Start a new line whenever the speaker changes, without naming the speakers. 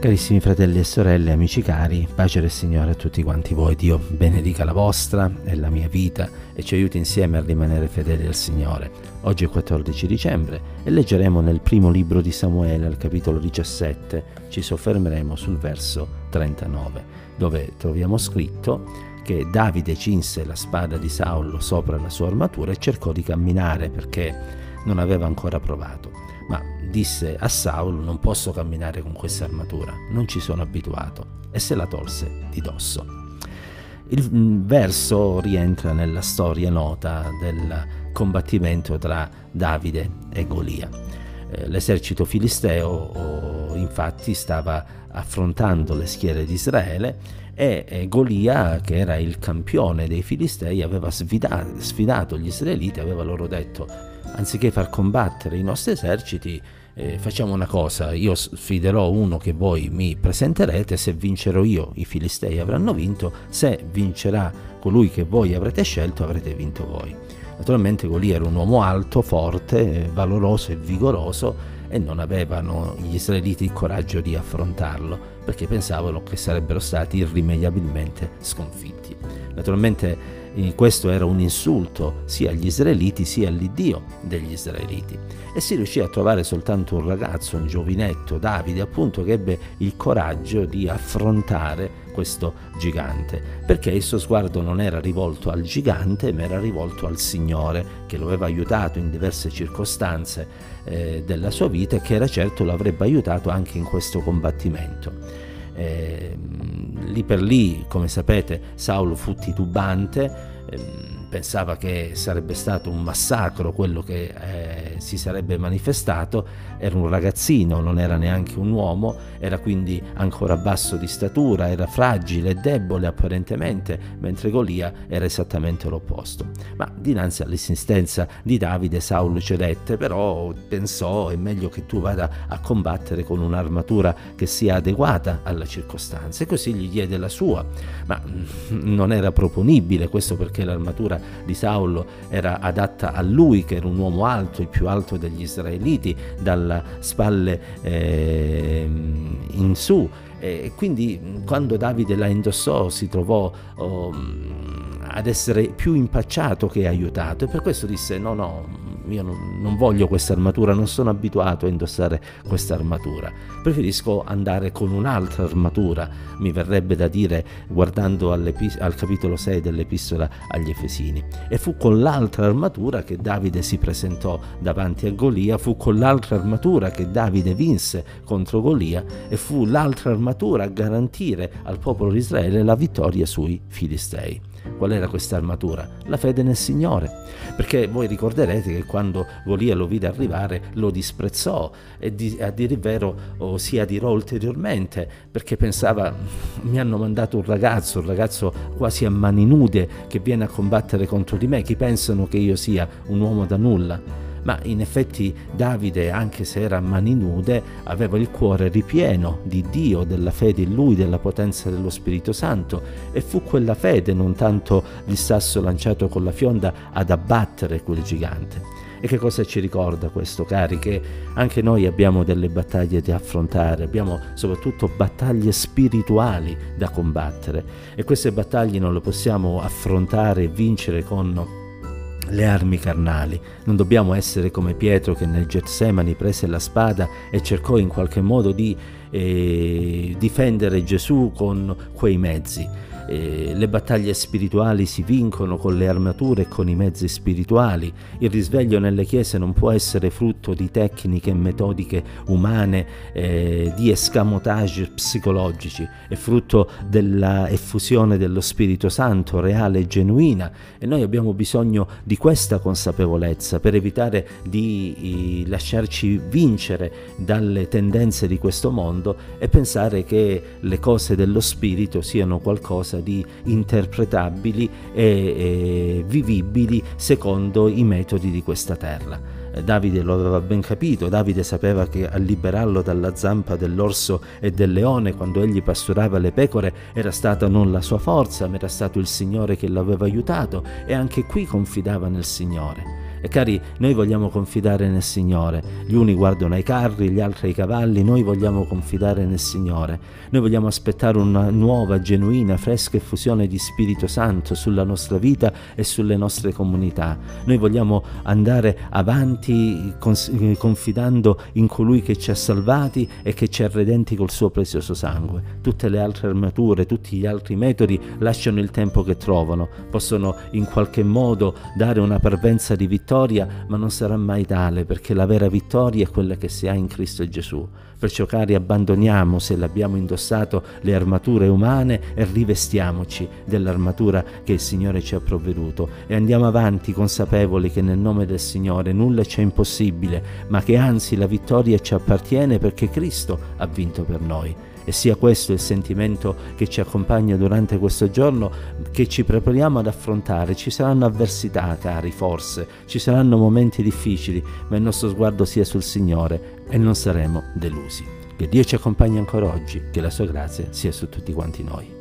Carissimi fratelli e sorelle, amici cari, pace del Signore a tutti quanti voi. Dio benedica la vostra e la mia vita e ci aiuti insieme a rimanere fedeli al Signore. Oggi è 14 dicembre e leggeremo nel primo libro di Samuele, al capitolo 17, ci soffermeremo sul verso 39, dove troviamo scritto che Davide cinse la spada di Saulo sopra la sua armatura e cercò di camminare perché non aveva ancora provato ma disse a Saulo non posso camminare con questa armatura, non ci sono abituato e se la tolse di dosso. Il mm, verso rientra nella storia nota del combattimento tra Davide e Golia. Eh, l'esercito filisteo infatti stava affrontando le schiere di Israele e Golia, che era il campione dei filistei, aveva sfidato gli israeliti, aveva loro detto anziché far combattere i nostri eserciti, eh, facciamo una cosa, io sfiderò uno che voi mi presenterete, se vincerò io i filistei avranno vinto, se vincerà colui che voi avrete scelto avrete vinto voi. Naturalmente Golia era un uomo alto, forte, valoroso e vigoroso e non avevano gli israeliti il coraggio di affrontarlo perché pensavano che sarebbero stati irrimediabilmente sconfitti. Naturalmente questo era un insulto sia agli israeliti sia all'Iddio degli israeliti. E si riuscì a trovare soltanto un ragazzo, un giovinetto, Davide, appunto, che ebbe il coraggio di affrontare questo gigante, perché il suo sguardo non era rivolto al gigante, ma era rivolto al Signore, che lo aveva aiutato in diverse circostanze eh, della sua vita e che era certo lo avrebbe aiutato anche in questo combattimento. Eh, lì per lì, come sapete, Saulo fu titubante, ehm, pensava che sarebbe stato un massacro quello che eh, si sarebbe manifestato, era un ragazzino, non era neanche un uomo, era quindi ancora basso di statura, era fragile e debole apparentemente, mentre Golia era esattamente l'opposto. Ma dinanzi all'insistenza di Davide Saulo cedette, però pensò è meglio che tu vada a combattere con un'armatura che sia adeguata alla circostanza. E così gli diede la sua, ma mm, non era proponibile questo perché l'armatura di Saulo era adatta a lui, che era un uomo alto, il più alto degli israeliti, dalle spalle eh, in su. E quindi quando Davide la indossò si trovò oh, ad essere più impacciato che aiutato e per questo disse no no io non, non voglio questa armatura, non sono abituato a indossare questa armatura, preferisco andare con un'altra armatura, mi verrebbe da dire guardando al capitolo 6 dell'epistola agli Efesini. E fu con l'altra armatura che Davide si presentò davanti a Golia, fu con l'altra armatura che Davide vinse contro Golia e fu l'altra armatura a garantire al popolo di Israele la vittoria sui Filistei. Qual era questa armatura? La fede nel Signore. Perché voi ricorderete che quando Golia lo vide arrivare lo disprezzò e di, a il vero oh, si adirò ulteriormente perché pensava mi hanno mandato un ragazzo, un ragazzo quasi a mani nude che viene a combattere contro di me, chi pensano che io sia un uomo da nulla? Ma in effetti Davide, anche se era a mani nude, aveva il cuore ripieno di Dio, della fede in lui, della potenza dello Spirito Santo e fu quella fede, non tanto il sasso lanciato con la fionda, ad abbattere quel gigante. E che cosa ci ricorda questo, cari? Che anche noi abbiamo delle battaglie da affrontare, abbiamo soprattutto battaglie spirituali da combattere e queste battaglie non le possiamo affrontare e vincere con le armi carnali. Non dobbiamo essere come Pietro che nel Getsemani prese la spada e cercò in qualche modo di eh, difendere Gesù con quei mezzi eh, le battaglie spirituali si vincono con le armature e con i mezzi spirituali, il risveglio nelle chiese non può essere frutto di tecniche e metodiche umane, eh, di escamotage psicologici, è frutto della effusione dello Spirito Santo reale e genuina. E noi abbiamo bisogno di questa consapevolezza per evitare di eh, lasciarci vincere dalle tendenze di questo mondo e pensare che le cose dello Spirito siano qualcosa qualcosa di interpretabili e, e vivibili secondo i metodi di questa terra. Davide lo aveva ben capito, Davide sapeva che a liberarlo dalla zampa dell'orso e del leone quando egli pasturava le pecore era stata non la sua forza, ma era stato il Signore che l'aveva aiutato e anche qui confidava nel Signore. E cari, noi vogliamo confidare nel Signore. Gli uni guardano ai carri, gli altri ai cavalli, noi vogliamo confidare nel Signore. Noi vogliamo aspettare una nuova, genuina, fresca effusione di Spirito Santo sulla nostra vita e sulle nostre comunità. Noi vogliamo andare avanti confidando in colui che ci ha salvati e che ci ha redenti col suo prezioso sangue. Tutte le altre armature, tutti gli altri metodi lasciano il tempo che trovano, possono in qualche modo dare una parvenza di vittoria, ma non sarà mai tale perché la vera vittoria è quella che si ha in Cristo Gesù. Perciò cari abbandoniamo, se l'abbiamo indossato, le armature umane e rivestiamoci dell'armatura che il Signore ci ha provveduto e andiamo avanti consapevoli che nel nome del Signore nulla c'è impossibile, ma che anzi la vittoria ci appartiene perché Cristo ha vinto per noi e sia questo il sentimento che ci accompagna durante questo giorno che ci prepariamo ad affrontare. Ci saranno avversità, cari, forse, ci saranno momenti difficili, ma il nostro sguardo sia sul Signore e non saremo delusi. Che Dio ci accompagni ancora oggi, che la sua grazia sia su tutti quanti noi.